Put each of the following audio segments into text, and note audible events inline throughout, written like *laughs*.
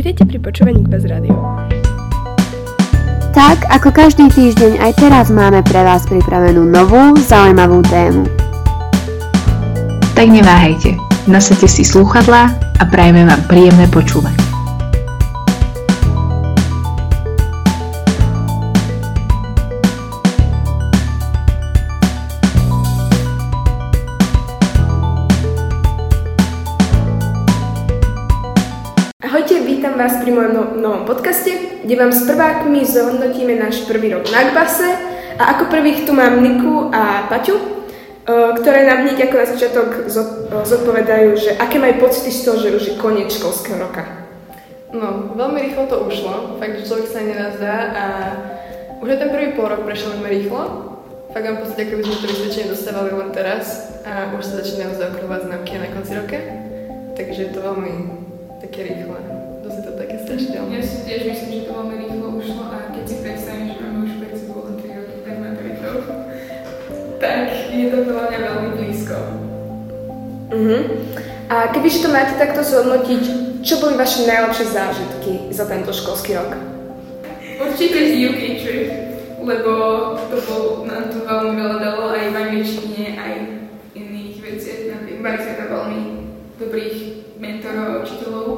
Vítejte pri počúvaní bez rádio. Tak, ako každý týždeň, aj teraz máme pre vás pripravenú novú, zaujímavú tému. Tak neváhajte, nasadte si slúchadlá a prajme vám príjemné počúvanie. Novom podcaste, kde vám s prvákmi zhodnotíme náš prvý rok na Gbase. A ako prvých tu mám Niku a Paťu, e, ktoré nám hneď ako na začiatok zo- e, zodpovedajú, že aké majú pocity z toho, že už je koniec školského roka. No, veľmi rýchlo to ušlo, fakt, že človek sa nenazdá a už aj ten prvý pol rok prešiel veľmi rýchlo. Fakt mám pocit, ako by sme to vysvedčenie dostávali len teraz a už sa začínajú zaokrovať známky na konci roka. Takže je to veľmi také rýchle. Strašidelné. Ja si tiež myslím, že to veľmi rýchlo ušlo a keď si predstavím, že máme už pred sebou len 3 roky tak maturitou, tak je to podľa mňa veľmi blízko. Mhm. A kebyže to máte takto zhodnotiť, čo boli vaše najlepšie zážitky za tento školský rok? Určite z UK trip, lebo to bol, nám to veľmi veľa dalo aj v angličtine, aj v iných veciach. Napríklad mali sme tam veľmi dobrých mentorov a učiteľov.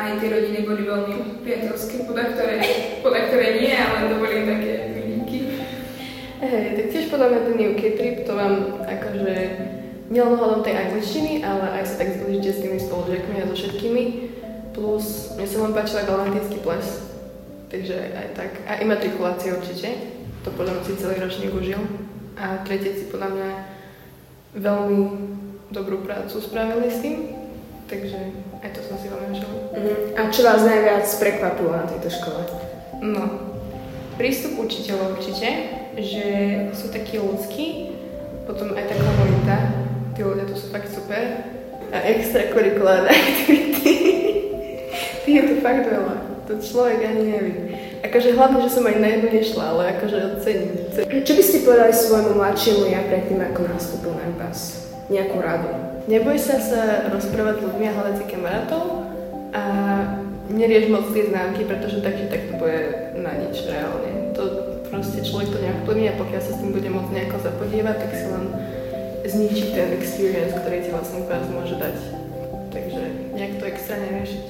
Aj tie rodiny boli veľmi priateľské, podľa ktoré, podľa ktoré nie, ale to boli také výnimky. Hej, tak tiež podľa mňa ten UK trip to vám akože nielen hľadom tej angličtiny, ale aj sa tak zbližíte s tými spolužiakmi a so všetkými. Plus, mne sa len páčil aj ples, takže aj tak. A imatrikulácia určite, to podľa mňa si celý ročník užil. A tretieci podľa mňa veľmi dobrú prácu spravili s tým, takže aj to som si veľmi. Mhm. A čo vás najviac prekvapilo na tejto škole? No, prístup učiteľov určite, že sú takí ľudskí, potom aj tá komunita, tí ľudia tu sú fakt super. A extrakurriculárne *laughs* aktivity. Tých je tu fakt veľa. To človek ani nevie. Akože hlavne, že som aj na jednu nešla, ale akože ocením. cením. Čo by ste povedali svojmu mladšiemu ja predtým, ako nastúpil na Gbas? Nejakú radu? Neboj sa sa rozprávať s ľuďmi a hľadať si kamarátov a nerieš moc tie známky, pretože tak, tak to bude na nič reálne. To proste človek to neovplyvní a pokiaľ sa s tým bude môcť nejako zapodievať, tak si len zničí ten experience, ktorý ti vlastne vás môže dať. Takže nejak to extra neriešiť.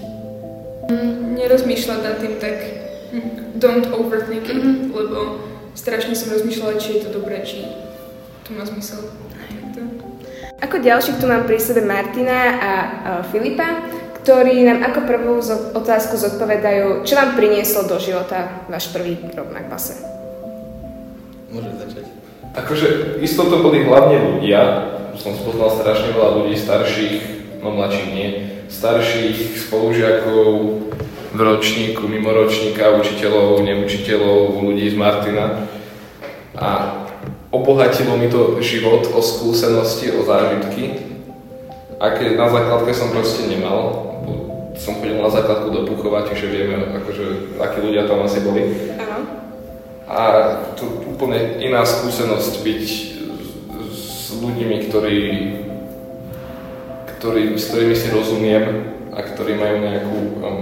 Nerozmýšľať nad tým tak don't overthink it, lebo strašne som rozmýšľala, či je to dobré, či to má zmysel. To. Ako ďalších tu mám pri sebe Martina a, Filipa, ktorí nám ako prvú otázku zodpovedajú, čo vám prinieslo do života váš prvý rok na Gbase. Môžem začať. Akože isto to boli hlavne ľudia, som spoznal strašne veľa ľudí starších, no mladších nie, starších spolužiakov v ročníku, mimo ročníka, učiteľov, neučiteľov, ľudí z Martina. A obohatilo mi to život o skúsenosti, o zážitky, aké na základke som proste nemal. Som chodil na základku do Puchova, čiže vieme, akože, akí ľudia tam asi boli. Áno. A to úplne iná skúsenosť byť s, s ľuďmi, ktorí, ktorí, s ktorými si rozumiem a ktorí majú nejakú um,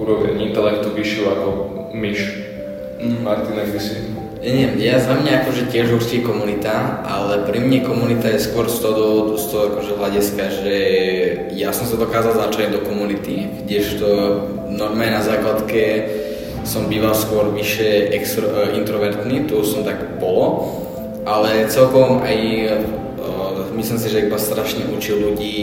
úroveň intelektu vyššiu ako myš. Mm. Martina, kde si? Neviem, ja za mňa akože tiež určite komunita, ale pri mne komunita je skôr z toho, dôvodu, z toho akože hľadiska, že ja som sa dokázal začať do komunity, kdežto normálne na základke som býval skôr vyššie extro, e, introvertný, tu som tak bolo, ale celkom aj e, myslím si, že iba strašne učí ľudí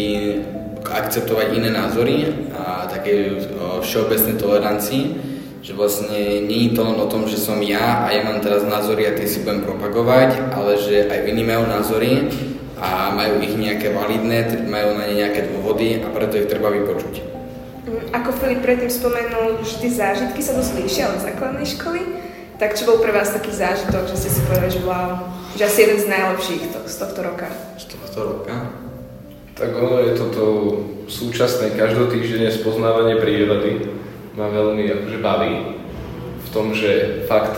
akceptovať iné názory a také e, všeobecnej tolerancii, že vlastne nie je to len o tom, že som ja a ja mám teraz názory a tie si budem propagovať, ale že aj iní majú názory a majú ich nejaké validné, majú na ne nejaké dôvody a preto ich treba vypočuť. Mm, Ako Filip predtým spomenul, že tie zážitky sa dosť líšia od základnej školy, tak čo bol pre vás taký zážitok, že ste si povedali, že wow, že asi jeden z najlepších to, z tohto roka? Z tohto roka. Tak ono je toto súčasné každotýždenne spoznávanie prírody ma veľmi akože baví v tom, že fakt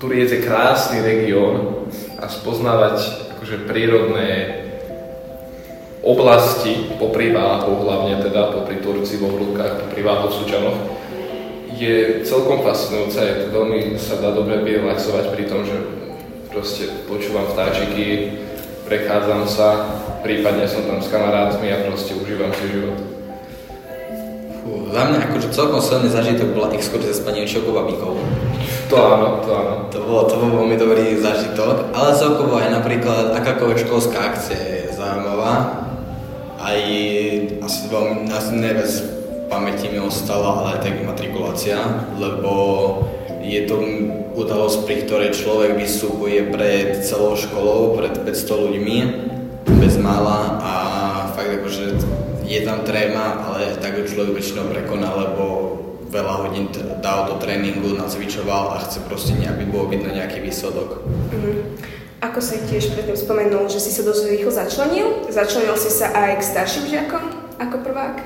Turiec je krásny región a spoznávať akože prírodné oblasti, popri Váhu hlavne teda, popri Turci vo Vrútkach, popri Váhu v Sučanoch, je celkom fascinujúca, je to veľmi sa dá dobre relaxovať pri tom, že proste počúvam vtáčiky, prechádzam sa, prípadne som tam s kamarátmi a proste užívam si život. Za mňa akože celkom silný zážitok bola exkurzia s pani Učovkou babíkou. To áno, to áno. To bolo, to bol veľmi dobrý zážitok, ale celkovo aj napríklad akákoľvek školská akcia je zaujímavá. Aj asi veľmi, asi najviac v pamäti mi ostala, ale aj tak matrikulácia, lebo je to udalosť, pri ktorej človek vystupuje pred celou školou, pred 500 ľuďmi, bez mála a fakt akože je tam tréma, ale tak ju človek väčšinou prekoná, lebo veľa hodín dal do tréningu, nacvičoval a chce proste, aby bolo vidno nejaký výsledok. Mhm. Ako si tiež predtým spomenul, že si sa dosť rýchlo začlenil? Začlenil si sa aj k starším žiakom ako prvák?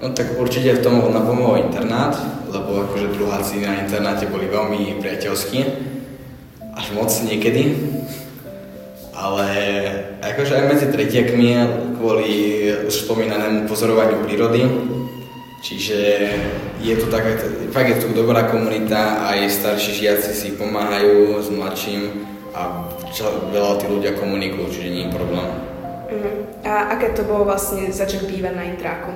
No tak určite v tom napomohol internát, lebo akože druháci na internáte boli veľmi priateľskí, až moc niekedy. Ale akože aj medzi tretiakmi kvôli už spomínanému pozorovaniu prírody, čiže je to taká, fakt je tu dobrá komunita, aj starší žiaci si pomáhajú s mladším a čo, veľa tí ľudia komunikujú, čiže nie je problém. Mhm. A aké to bolo vlastne začať bývať na intráku?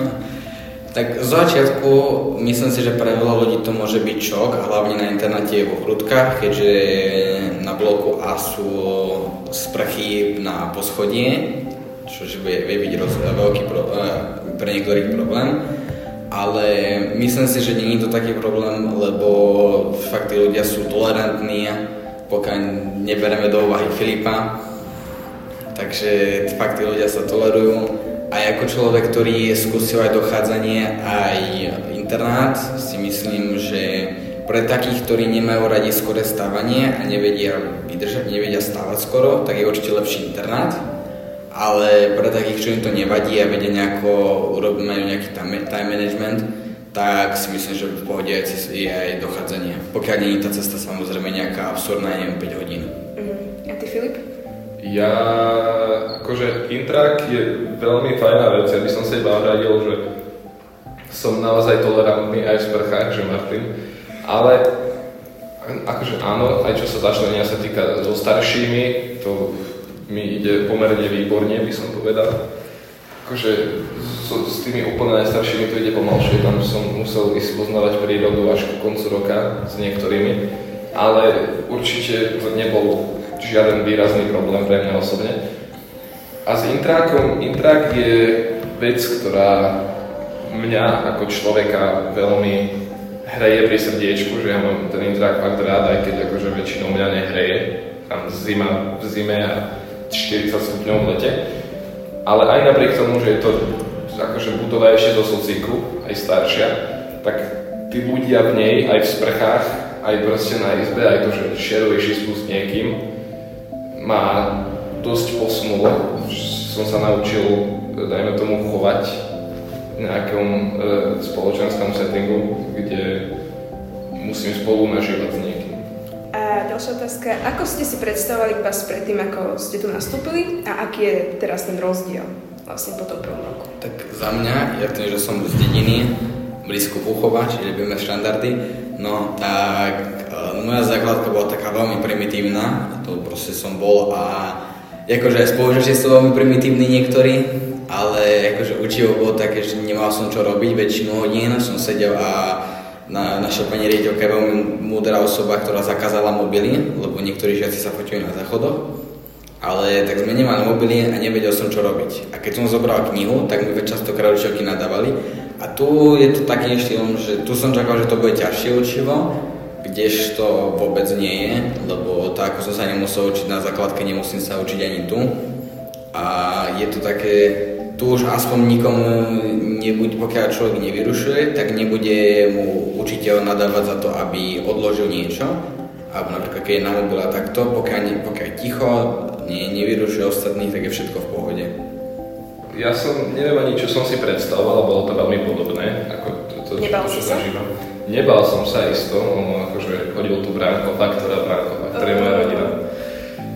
*laughs* Tak z začiatku myslím si, že pre veľa ľudí to môže byť šok, a hlavne na internáte vo Hrudkách, keďže na bloku A sú sprchy na poschodie, čo vie, vie byť roz, veľký pro, eh, pre niektorých problém. Ale myslím si, že je to taký problém, lebo fakt tí ľudia sú tolerantní, pokiaľ nebereme do úvahy Filipa. Takže fakt tí ľudia sa tolerujú aj ako človek, ktorý skúsil aj dochádzanie, aj internát, si myslím, že pre takých, ktorí nemajú radi skore stávanie a nevedia vydržať, nevedia stávať skoro, tak je určite lepší internát. Ale pre takých, čo im to nevadí a vedia nejako, urobiť, majú nejaký time management, tak si myslím, že v pohode je aj dochádzanie. Pokiaľ nie je tá cesta samozrejme nejaká absurdná, neviem, 5 hodín. Uh-huh. A ty Filip? Ja, akože intrak je veľmi fajná vec, ja by som sa iba radil, že som naozaj tolerantný aj v sprchách, že Martin, ale akože áno, aj čo sa začlenia sa týka so staršími, to mi ide pomerne výborne, by som povedal. Akože so, s tými úplne najstaršími to ide pomalšie, tam som musel ísť poznávať prírodu až ku koncu roka s niektorými, ale určite to nebol žiaden výrazný problém pre mňa osobne. A s intrákom, intrák je vec, ktorá mňa ako človeka veľmi hreje pri srdiečku, že ja mám ten intrák fakt rád, aj keď akože väčšinou mňa nehreje. Tam zima v zime a 40 stupňov v lete. Ale aj napriek tomu, že je to akože budova ešte do sociku, aj staršia, tak tí ľudia v nej, aj v sprchách, aj proste na izbe, aj to, že šeruješ izbu s niekým, ma dosť posunulo. Som sa naučil, dajme tomu, chovať v nejakom e, spoločenskom settingu, kde musím spolu nažívať s niekým. Ďalšia otázka, ako ste si predstavovali vás predtým, ako ste tu nastúpili a aký je teraz ten rozdiel vlastne po tom prvom roku? Tak za mňa, ja tým, že som z dediny, blízko Buchova, čiže robíme štandardy, no tak e, moja základka bola taká veľmi primitívna, to proste som bol a akože aj spolužiaci sú veľmi primitívni niektorí, ale akože učivo bolo také, že nemal som čo robiť väčšinu hodín, som sedel a na, naša pani riaditeľka je veľmi múdra osoba, ktorá zakázala mobily, lebo niektorí žiaci sa fotili na záchodoch. Ale tak sme nemali mobily a nevedel som čo robiť. A keď som zobral knihu, tak mi častokrát učiteľky nadávali. A tu je to takým štýlom, že tu som čakal, že to bude ťažšie učivo, kdežto vôbec nie je, lebo tak ako som sa nemusel učiť na základke, nemusím sa učiť ani tu. A je to také, tu už aspoň nikomu nebuď, pokiaľ človek nevyrušuje, tak nebude mu učiteľ nadávať za to, aby odložil niečo. Alebo napríklad, keď je na mobile takto, pokiaľ, nie, pokiaľ ticho, nie, nevyrušuje ostatných, tak je všetko v pohode. Ja som, neviem ani čo som si predstavoval, bolo to veľmi podobné, ako to, to, Nebal to, čo si sa? zažívam. Nebal som sa isto, on akože chodil tu Brankova, ktorá Brankova, ktorá je moja rodina.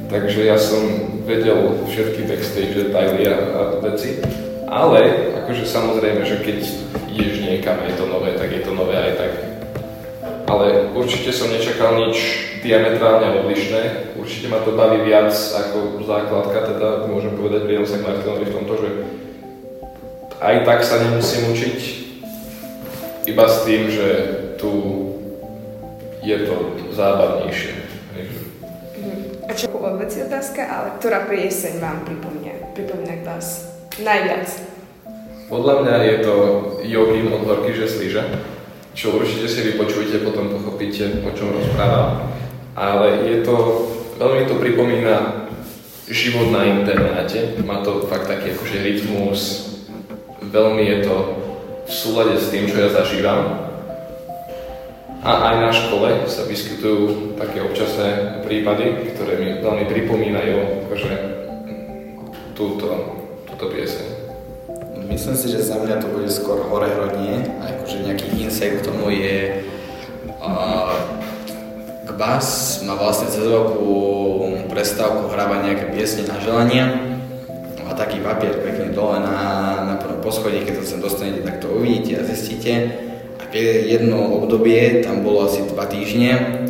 Takže ja som vedel všetky backstage detaily a, veci. Ale akože samozrejme, že keď ideš niekam a je to nové, tak je to nové aj tak. ale určite som nečakal nič diametrálne odlišné. Určite ma to baví viac ako základka, teda môžem povedať, sa k Martinovi v tomto, že aj tak sa nemusím učiť, iba s tým, že tu je to zábavnejšie. Odveci otázka, ale ktorá prieseň vám pripomína, pripomína vás najviac? Podľa mňa je to jogin od Horky Žesliža, čo určite si vypočujete, potom pochopíte, o čom rozprávam. Ale je to, veľmi to pripomína život na internáte. Má to fakt taký akože rytmus, veľmi je to v súlade s tým, čo ja zažívam. A aj na škole sa vyskytujú také občasné prípady, ktoré mi veľmi pripomínajú akože túto, túto pieseň. Myslím si, že za mňa to bude skôr hore hrodnie, akože nejaký insight k tomu je uh, Kbas má vlastne cez veľkú prestávku hráva nejaké piesne na želania má taký papier pekne dole na, na prvom poschodí, keď sa sem dostanete, tak to uvidíte a zistíte. Jedno obdobie, tam bolo asi dva týždne,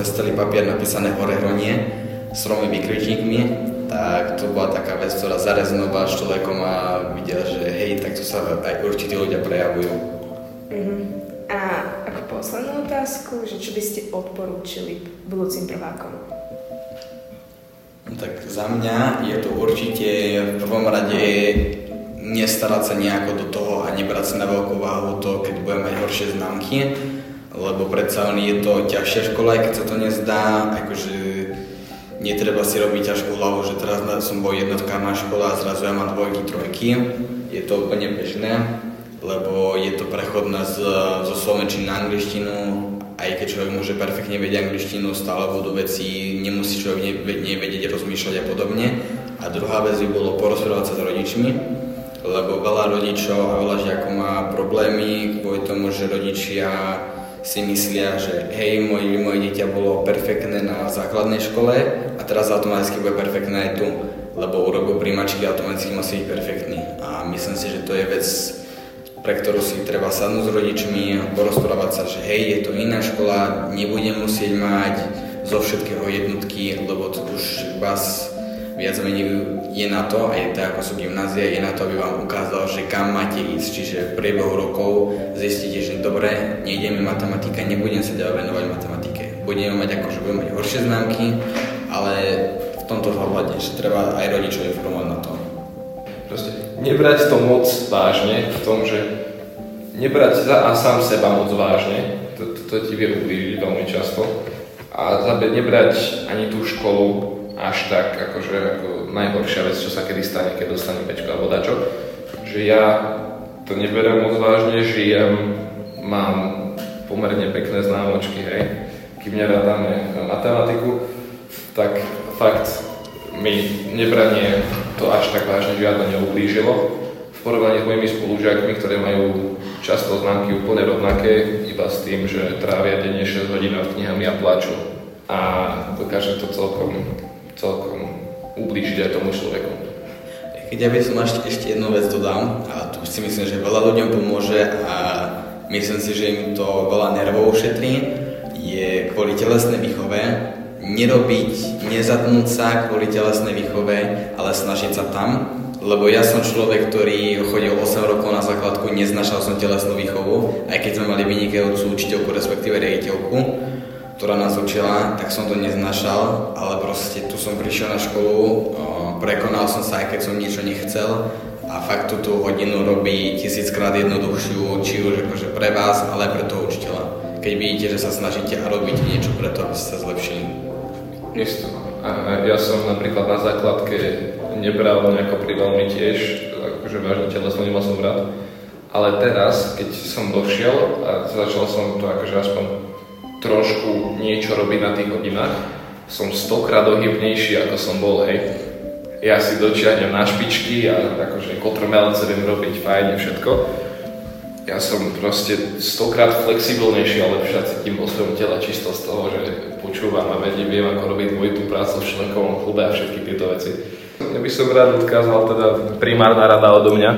cez celý papier napísané hore hronie s tromi vykričníkmi, tak to bola taká vec, ktorá zarezonovala s človekom a videl, že hej, tak to sa aj určití ľudia prejavujú. Uh-huh. A ako poslednú otázku, že čo by ste odporúčili budúcim prvákom? No tak za mňa je to určite v prvom rade nestarať sa nejako do toho a nebrať sa na veľkú váhu to, keď budem mať horšie známky, lebo predsa je to ťažšia škola, aj keď sa to nezdá, akože netreba si robiť ťažkú hlavu, že teraz som bol jednotka na škola a zrazu ja mám dvojky, trojky. Je to úplne bežné, lebo je to prechod na z, zo slovenčiny na angličtinu, aj keď človek môže perfektne vedieť angličtinu, stále budú veci, nemusí človek nevedieť rozmýšľať a podobne. A druhá vec by bolo porozprávať sa s rodičmi, lebo veľa rodičov a veľa žiakov má problémy kvôli tomu, že rodičia si myslia, že hej, moje, moje dieťa bolo perfektné na základnej škole a teraz automaticky bude perfektné aj tu, lebo urobil príjmačky automaticky musí byť perfektný. A myslím si, že to je vec, pre ktorú si treba sadnúť s rodičmi a porozprávať sa, že hej, je to iná škola, nebudem musieť mať zo všetkého jednotky, lebo to už vás viac menej je na to, a je to ako sú gymnázia, je na to, aby vám ukázal, že kam máte ísť. Čiže v priebehu rokov zistíte, že dobre, nejde mi matematika, nebudem sa ďalej venovať matematike. Budeme mať ako, že budeme mať horšie známky, ale v tomto hľade, že treba aj rodičov informovať na to. Proste nebrať to moc vážne v tom, že nebrať za a sám seba moc vážne, to, to, to ti vie ublížiť veľmi často. A nebrať ani tú školu až tak akože ako najhoršia vec, čo sa kedy stane, keď dostanem pečko alebo dačo. Že ja to neberiem moc vážne, žijem, mám pomerne pekné známočky, hej. Kým nerádame matematiku, tak fakt mi nebranie to až tak vážne žiadne neublížilo. V porovnaní s mojimi spolužiakmi, ktoré majú často známky úplne rovnaké, iba s tým, že trávia denne 6 hodín nad knihami a plačú. A dokáže to celkom celkom ublížiť aj tomu človeku. Keď ja by som ešte, ešte jednu vec dodal, a tu si myslím, že veľa ľuďom pomôže a myslím si, že im to veľa nervov ušetrí, je kvôli telesnej výchove nerobiť, nezatnúť sa kvôli telesnej výchove, ale snažiť sa tam, lebo ja som človek, ktorý chodil 8 rokov na základku, neznašal som telesnú výchovu, aj keď sme mali vynikajúcu učiteľku, respektíve riaditeľku, ktorá nás učila, tak som to neznašal, ale proste tu som prišiel na školu, prekonal som sa, aj keď som niečo nechcel a fakt túto hodinu robí tisíckrát jednoduchšiu, či už akože pre vás, ale aj pre toho učiteľa. Keď vidíte, že sa snažíte a robíte niečo preto, aby ste sa zlepšili. Isto. Ja som napríklad na základke nebral nejako pri veľmi tiež, akože vážne telesno nemal som rád. Ale teraz, keď som došiel a začal som to akože aspoň trošku niečo robiť na tých hodinách, som stokrát ohybnejší, ako som bol, hej. Ja si dočiahnem na špičky a akože kotrmelce viem robiť fajne všetko. Ja som proste stokrát flexibilnejší a lepšie cítim vo svojom tele čisto z toho, že počúvam a vedím, viem ako robiť dvojitú prácu v členkovom klube a všetky tieto veci. Ja by som rád odkázal teda primárna rada odo mňa.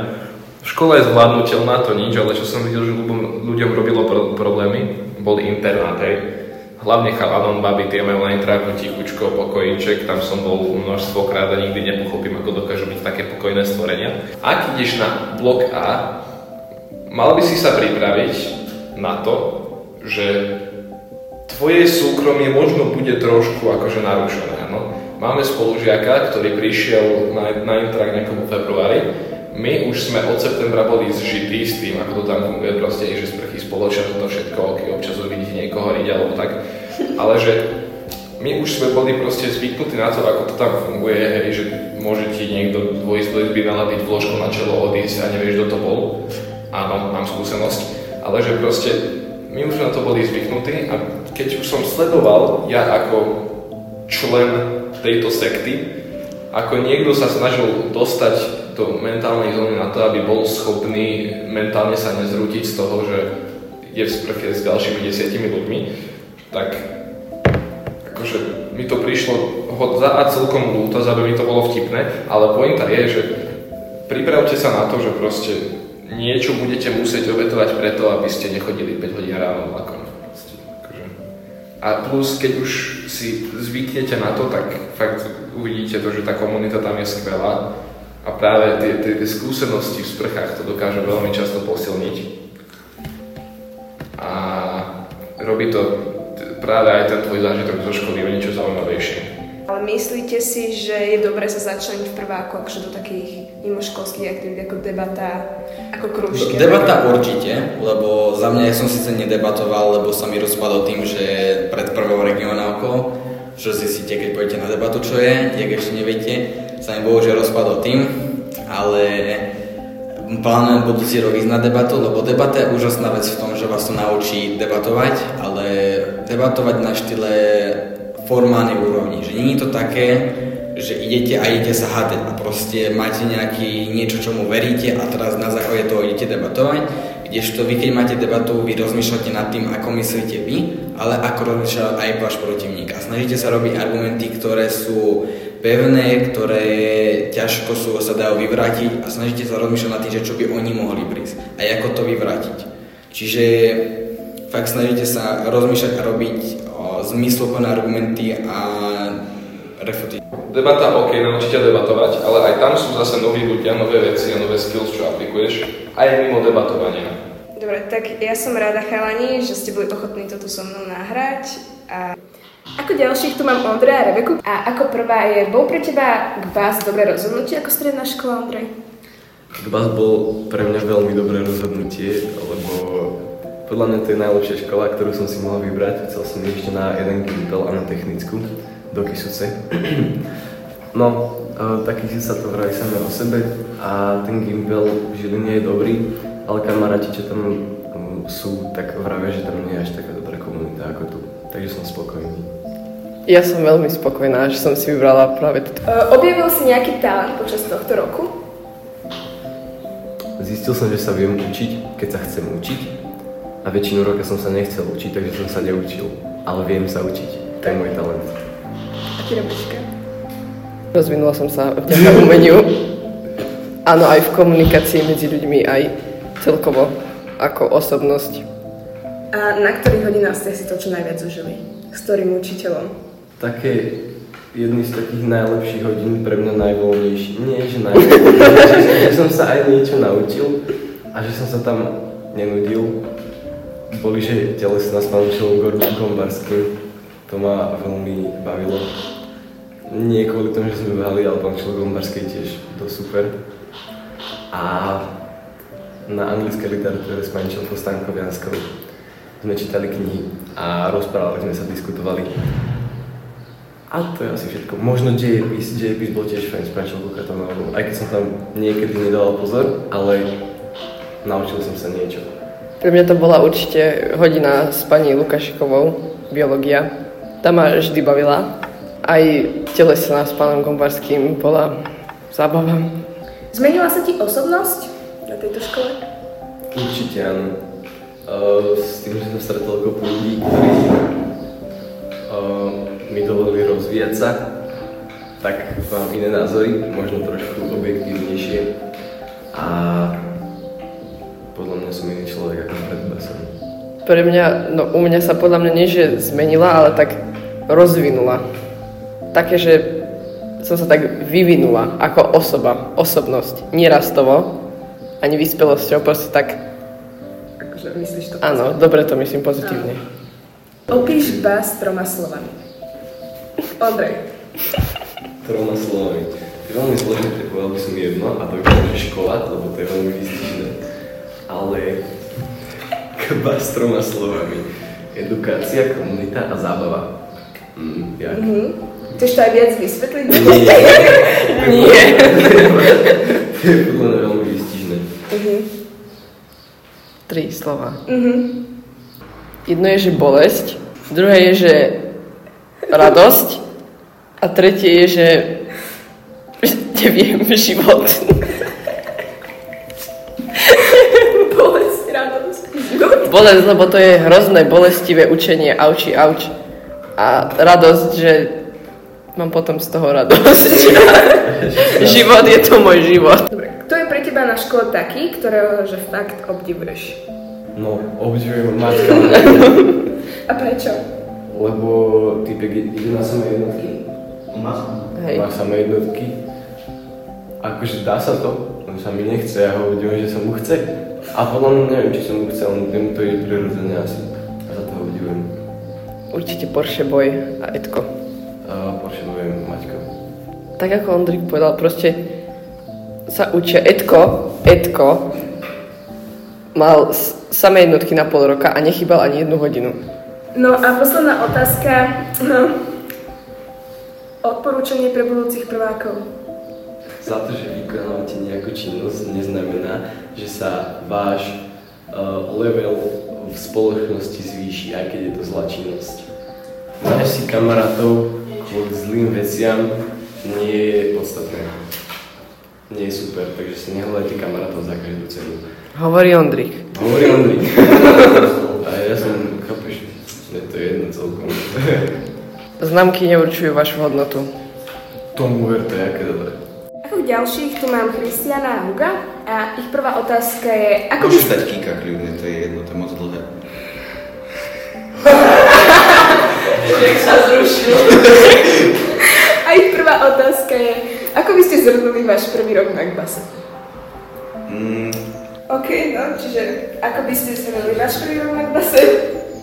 Škola je zvládnutelná, to nič, ale čo som videl, že ľuďom, robilo pro- problémy, boli internáty. Hlavne chalanom, baby, tie majú len intráku tichučko, pokojíček, tam som bol množstvo krát a nikdy nepochopím, ako dokážu byť také pokojné stvorenia. Ak ideš na blok A, mal by si sa pripraviť na to, že tvoje súkromie možno bude trošku akože narušené. No. Máme spolužiaka, ktorý prišiel na, na intrak nejakom februári. My už sme od septembra boli zžití s tým, ako to tam funguje, proste, že sprchy spoločne, to všetko, ok, občas uvidíte niekoho riť alebo tak. Ale že my už sme boli proste zvyknutí na to, ako to tam funguje, hej, že môže ti niekto dvojsť do izby naladiť vložku na čelo, odísť a nevieš, kto to bol. Áno, mám skúsenosť. Ale že proste my už na to boli zvyknutí a keď už som sledoval, ja ako člen tejto sekty, ako niekto sa snažil dostať do mentálnej zóny na to, aby bol schopný mentálne sa nezrútiť z toho, že je v sprche s ďalšími desiatimi ľuďmi, tak akože mi to prišlo ho za a celkom ľúto, aby mi to bolo vtipné, ale pointa je, že pripravte sa na to, že proste niečo budete musieť obetovať preto, aby ste nechodili 5 hodín ráno vlakom. Akože. A plus, keď už si zvyknete na to, tak fakt uvidíte to, že tá komunita tam je skvelá a práve tie, tie, tie skúsenosti v sprchách to dokáže veľmi často posilniť. A robí to práve aj ten tvoj zážitok zo školy o niečo zaujímavejšie. Ale myslíte si, že je dobré sa začleniť v prváku akože do takých mimoškolských aktivít ako debata, ako krúžky? Debata určite, lebo za mňa ja som síce nedebatoval, lebo sa mi rozpadol tým, že pred prvou regionálkou, čo zistíte, keď pôjdete na debatu, čo je, jak ešte neviete, sa mi bohužiaľ rozpadol tým, ale plánujem budúci rok ísť na debatu, lebo debata je úžasná vec v tom, že vás to naučí debatovať, ale debatovať na štýle formálnej úrovni. Že nie je to také, že idete a idete sa hádať a proste máte nejaký niečo, čomu veríte a teraz na základe toho idete debatovať. Kdežto vy, keď máte debatu, vy rozmýšľate nad tým, ako myslíte vy, ale ako rozmýšľa aj váš protivník. A snažíte sa robiť argumenty, ktoré sú pevné, ktoré ťažko sú, sa dajú vyvrátiť a snažíte sa rozmýšľať nad tým, že čo by oni mohli prísť a ako to vyvrátiť. Čiže fakt snažíte sa rozmýšľať a robiť zmysluplné argumenty a refuty. Debata, OK, naučíte debatovať, ale aj tam sú zase noví ľudia, nové veci a nové skills, čo aplikuješ, aj mimo debatovania. Dobre, tak ja som rada, chalani, že ste boli ochotní toto so mnou nahrať a ako ďalších tu mám Ondreja a Rebeku. A ako prvá je, bol pre teba k vás dobré rozhodnutie ako stredná škola, Ondrej? Gbas bol pre mňa veľmi dobré rozhodnutie, lebo podľa mňa to je najlepšia škola, ktorú som si mohol vybrať. Chcel som ešte na jeden Gimpel a na technickú do Kisuce. *clears throat* No, e, taký sa to vraví samé o sebe a ten Gimpel v Žiline je dobrý, ale kamaráti, čo tam mm, sú, tak vravia, že tam nie je až taká dobrá komunita ako tu. Takže som spokojný. Ja som veľmi spokojná, že som si vybrala práve toto. Uh, objavil si nejaký talent počas tohto roku? Zistil som, že sa viem učiť, keď sa chcem učiť. A väčšinu roka som sa nechcel učiť, takže som sa neučil. Ale viem sa učiť. To je môj talent. A ty? Rozvinula som sa vďaka umeniu. Áno, aj v komunikácii medzi ľuďmi, aj celkovo ako osobnosť. A na ktorých hodinách ste si to čo najviac užili? S ktorým učiteľom? Také jedny z takých najlepších hodín pre mňa najvoľnejší. Nie, že najvoľnejší, *laughs* že som sa aj niečo naučil a že som sa tam nenudil. Boli, že telesná s pánom Gombarským. To ma veľmi bavilo. Nie kvôli tomu, že sme behali, ale pán Čelo tiež to super. A na anglické literatúre s pani Čelkou Stankovianskou sme čítali knihy a rozprávali sme sa, diskutovali. A to je asi všetko. Možno dejepis, dejepis bol tiež fajn s pani Čelkou Katanovou, aj keď som tam niekedy nedával pozor, ale naučil som sa niečo. Pre mňa to bola určite hodina s pani Lukašikovou, biológia. Tá ma vždy bavila. Aj telesná s pánom Gombarským bola zábava. Zmenila sa ti osobnosť na tejto škole? Určite áno. Uh, s tým, že som stretol kopu ľudí, ktorí uh, mi dovolili rozvíjať sa, tak mám iné názory, možno trošku objektívnejšie a podľa mňa som iný človek ako pred basom. Pre mňa, no u mňa sa podľa mňa nie, že zmenila, ale tak rozvinula. Také, že som sa tak vyvinula ako osoba, osobnosť. Nie rastovo, ani vyspelosťou, proste tak, Akože myslíš to? áno, dobre to myslím pozitívne. Opíš bás troma slovami. Ondrej. Troma slovami. To je veľmi zložité, povedal by som jedno, a to je že škola, lebo to je veľmi výstižné. Ale keba s troma slovami. Edukácia, komunita a zábava. Mm, jak? Mhm. Chceš to aj viac vysvetliť? Nie. Nie. *laughs* to je podľa mňa veľmi výstižné. Mhm. Tri slova. Mhm. Jedno je, že bolesť, druhé je, že radosť a tretie je, že neviem, život. *laughs* Bolesť, radosť. Bolesť, lebo to je hrozné, bolestivé učenie, auči, auč. A radosť, že mám potom z toho radosť. *laughs* život je to môj život. Dobre, kto je pre teba na škole taký, ktorého že fakt obdivuješ? No, obdivujem Maťka, A prečo? Lebo typek ide na samé jednotky. Hej. Má samé jednotky. Akože dá sa to, len sa mi nechce, ja ho obdivujem, že sa mu chce. A podľa mňa neviem, či sa mu chce, len mu to je prirodzené asi. A za to ho obdivujem. Určite Porsche Boy a Edko. A pošedujem Maťka. Tak ako Ondrik povedal, proste sa učia. Edko, Edko mal samé jednotky na pol roka a nechybal ani jednu hodinu. No a posledná otázka. *laughs* Odporúčanie pre budúcich prvákov. Za to, že vykonávate nejakú činnosť, neznamená, že sa váš uh, level v spoločnosti zvýši, aj keď je to zlá činnosť. Nájsť si kamarátov kvôli zlým veciam nie je podstatné. Nie je super, takže si nehľadajte kamarátov za každú cenu. Hovorí Ondrik. Hovorí Ondrik. *laughs* A ja som, chápeš, je to jedno celkom. *laughs* Známky neurčujú vašu hodnotu. Tomu ver, to je aké dobré. Ako ďalších tu mám Christiana a Huga a ich prvá otázka je, ako by Môžeš dať kýka kľudne, to je jedno, to je moc dlhé. A ich prvá otázka je, ako by ste zhrnuli váš prvý rok na Gbase? Mm, OK, no, čiže ako by ste zhrnuli váš prvý rok na Gbase?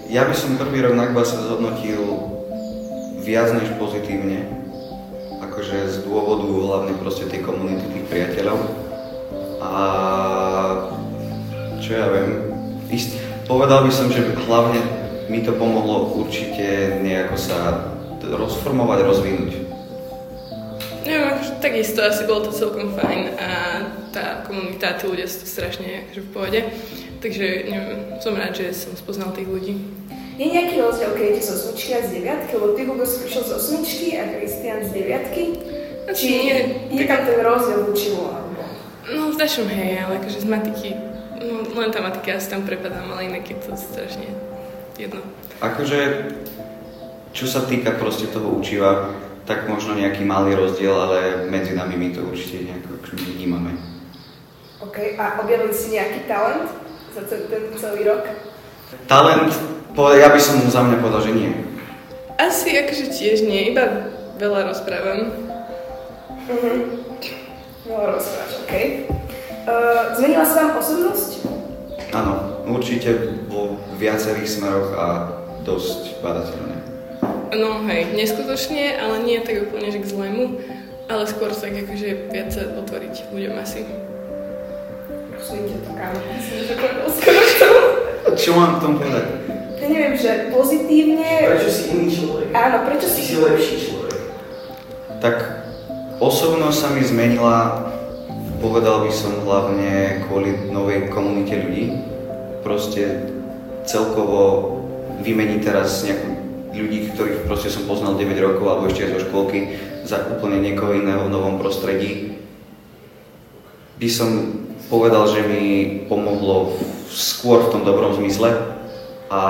Ja by som prvý rok na Gbase zhodnotil viac než pozitívne. Akože z dôvodu hlavne proste tej komunity, tých priateľov. A čo ja viem, ist, povedal by som, že hlavne mi to pomohlo určite nejako sa rozformovať, rozvinúť. Neviem, akože takisto asi bolo to celkom fajn a tá komunita, tí ľudia sú strašne akože v pohode. Takže neviem, som rád, že som spoznal tých ľudí. Je nejaký rozdiel, keď idete osmičky a z deviatky, lebo ty Hugo si prišiel z osmičky a Christian z deviatky? Asi Či nie, je tam ten rozdiel alebo? No, v dačom hej, ale akože z matiky, no len tá matika asi tam prepadám, ale inak je to strašne jedno. Akože, čo sa týka proste toho učiva, tak možno nejaký malý rozdiel, ale medzi nami my to určite nejako akože vnímame. OK, a objavili si nejaký talent za celý, ten celý rok? Talent, po- ja by som za mňa povedal, že nie. Asi akože tiež nie, iba veľa rozprávam. Mhm. No, rozprávaš, OK. Uh, zmenila sa vám osobnosť? Áno, určite vo viacerých smeroch a dosť badateľné. No hej, neskutočne, ale nie tak úplne, že k zlému, ale skôr tak akože viac sa otvoriť ľuďom asi. Posunite to kámo. Som že. Čo mám k tomu povedať? Ja neviem, že pozitívne... si iný človek? Áno, prečo si... lepší človek. Tak osobnosť sa mi zmenila, povedal by som hlavne kvôli novej komunite ľudí. Proste celkovo vymeniť teraz nejakú ľudí, ktorých proste som poznal 9 rokov alebo ešte aj zo školky za úplne niekoho iného v novom prostredí. By som povedal, že mi pomohlo skôr v tom dobrom zmysle a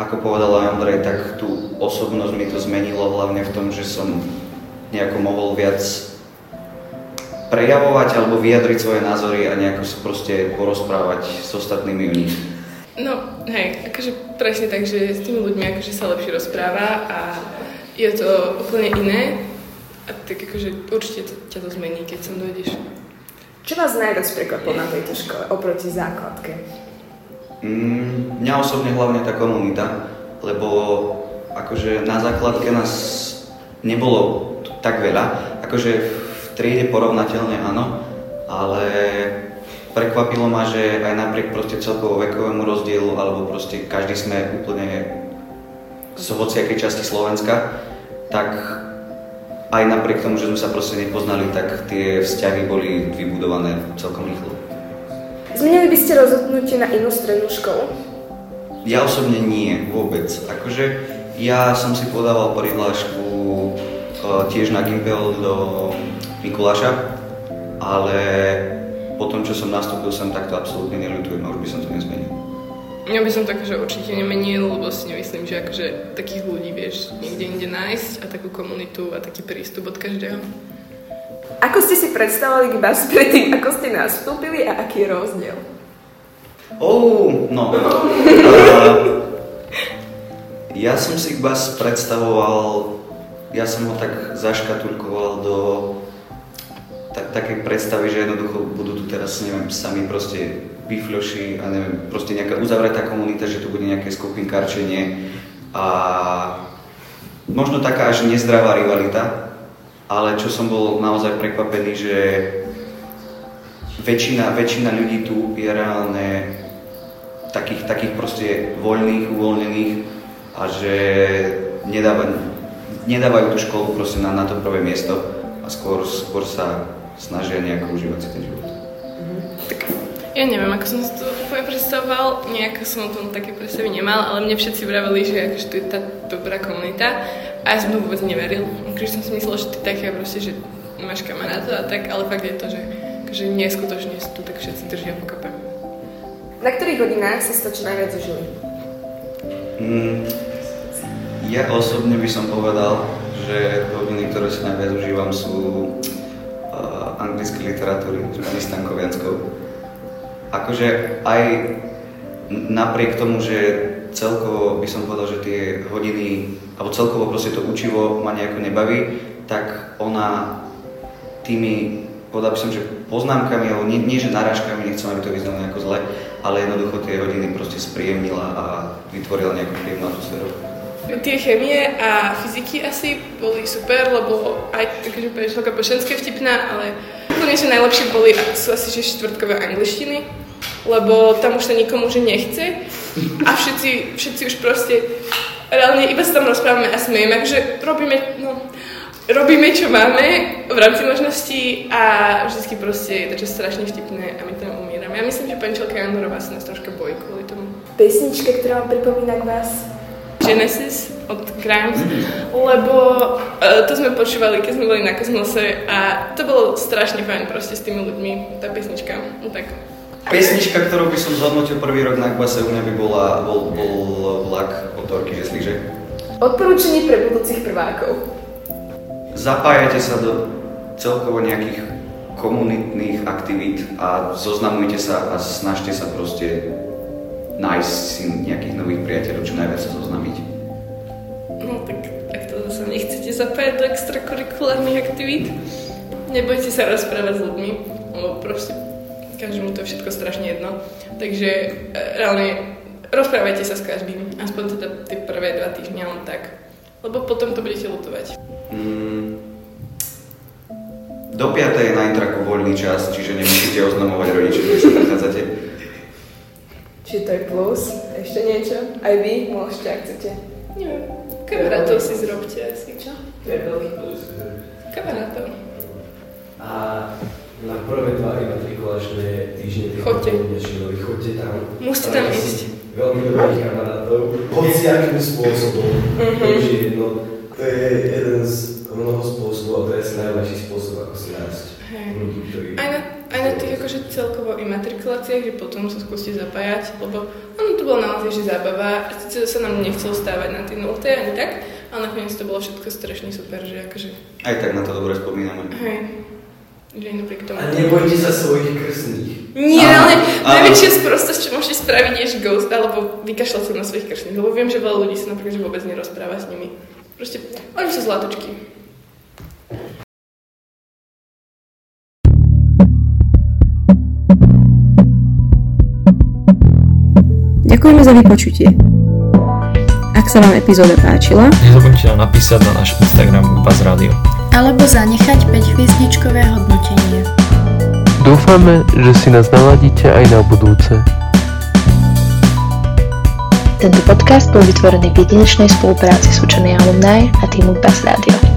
ako povedal aj Ondrej, tak tú osobnosť mi to zmenilo hlavne v tom, že som nejako mohol viac prejavovať alebo vyjadriť svoje názory a nejako sa proste porozprávať s ostatnými o nich. No, hej, akože presne tak, že s tými ľuďmi akože sa lepšie rozpráva a je to úplne iné. A tak akože určite to, ťa to zmení, keď sem dojdeš. Čo vás najviac prekvapilo na tejto škole oproti základke? Mm, mňa osobne hlavne tá komunita, lebo akože na základke nás nebolo tak veľa, akože v triede porovnateľne áno, ale prekvapilo ma, že aj napriek proste celkovo vekovému rozdielu, alebo proste každý sme úplne z hociakej časti Slovenska, tak aj napriek tomu, že sme sa proste nepoznali, tak tie vzťahy boli vybudované celkom rýchlo. Zmenili by ste rozhodnutie na inú strednú školu? Ja osobne nie, vôbec. Akože ja som si podával prihlášku e, tiež na Gimpel do Mikuláša, ale po tom, čo som nastúpil sem, tak to absolútne neľutujem už by som to nezmenil. Ja by som tak, že určite nemenil, lebo si nemyslím, že akože takých ľudí vieš niekde inde nájsť a takú komunitu a taký prístup od každého. Ako ste si predstavovali vás predtým, ako ste nastúpili a aký je rozdiel? Oh, no. Uh, *laughs* ja som si Gbas predstavoval, ja som ho tak zaškatulkoval do tak, takej predstavy, že jednoducho budú tu teraz, neviem, sami proste bifľoši a neviem, proste nejaká uzavretá komunita, že tu bude nejaké skupinkarčenie a možno taká až nezdravá rivalita, ale čo som bol naozaj prekvapený, že väčšina, väčšina ľudí tu je reálne takých, takých proste voľných, uvoľnených a že nedávajú, nedávajú tú školu proste na, na to prvé miesto a skôr, skôr sa snažia nejako užívať si ten život. Ja neviem, ako som si to úplne predstavoval, nejako som o tom také predstavy nemal, ale mne všetci vraveli, že akože tu je tá dobrá komunita a ja som to vôbec neveril. Akože som si myslel, že ty také proste, že máš kamarátov a tak, ale fakt je to, že akože neskutočne sú tu tak všetci držia po kape. Na ktorých hodinách si to čo najviac užili? Mm, ja osobne by som povedal, že hodiny, ktoré si najviac užívam sú uh, anglické literatúry s Stankovianskou. Akože aj napriek tomu, že celkovo by som povedal, že tie hodiny, alebo celkovo proste to učivo ma nejako nebaví, tak ona tými, povedal by som, že poznámkami, alebo nie, nie že narážkami, nechcem, aby to vyznalo nejako zle, ale jednoducho tie hodiny proste spríjemnila a vytvorila nejakú príjemnú atmosféru. Tie chemie a fyziky asi boli super, lebo aj takže prešla pošenské vtipná, ale úplne, že najlepšie boli sú asi že štvrtkové angličtiny, lebo tam už sa nikomu že nechce a všetci, všetci už proste reálne iba sa tam rozprávame a smejeme, takže robíme, no, robíme, čo máme v rámci možností a vždycky proste je to čo strašne vtipné a my tam umierame. Ja myslím, že pani Čelka Jandorová sa nás troška bojí kvôli tomu. Pesnička, ktorá vám pripomína k vás? Genesis od Grimes, lebo uh, to sme počúvali, keď sme boli na Kozmose a to bolo strašne fajn proste s tými ľuďmi, tá pesnička, no tak. Pesnička, ktorú by som zhodnotil prvý rok na Kbase, u mňa by bola, bol, bol vlak od Torky Žesliže. Odporúčanie pre budúcich prvákov. Zapájate sa do celkovo nejakých komunitných aktivít a zoznamujte sa a snažte sa proste nájsť si nejakých nových priateľov, čo najviac sa zoznamiť. No tak ak to zase nechcete zapájať do extrakurrikulárnych aktivít, nebojte sa rozprávať s ľuďmi, lebo proste každému to je všetko strašne jedno. Takže e, reálne rozprávajte sa s každým, aspoň teda tie prvé dva týždňa len tak, lebo potom to budete lutovať. Mm, do 5. je na intraku voľný čas, čiže nemusíte oznamovať rodičov, keď sa nachádzate. Či to je plus? Ešte niečo? Aj vy môžete, ak chcete. Neviem, kamarátov si zrobte asi. Čo? To je veľký plus. Kamarátov. A na prvé dva imatrikulačné týždne Chodte. Chodte tam. Musíte tam ísť. Veľmi dobrých kamarátov, hociakým spôsobom. Mhm. To už je jedno. To je jeden z mnoho spôsobov a to je asi najlepší spôsob, ako si nájsť ľudí, ktorí... Aj na, aj na tých akože celkovo imatrikuláciách, že potom sa skúste zapájať, lebo ono to bolo naozaj že zábava a síce sa nám nechcelo stávať na tie nulte ani tak, ale nakoniec to bolo všetko strašne super, že akože, Aj tak na to dobre spomíname. hej, napriek tomu. A nebojte sa svojich krstných. Nie, Áno, ale najväčšia sprostosť, čo môžete spraviť, je ghost, alebo vykašľať sa na svojich kršných, lebo viem, že veľa ľudí sa napríklad že vôbec nerozpráva s nimi. Proste, oni sú zlatočky. Ďakujeme za vypočutie. Ak sa vám epizóda páčila, Nezabudnite nám napísať na náš Instagram Buzz Radio. Alebo zanechať 5 hviezdičkové hodnotenie. Dúfame, že si nás naladíte aj na budúce. Tento podcast bol vytvorený v jedinečnej spolupráci s učenej alumni a týmu Buzz Radio.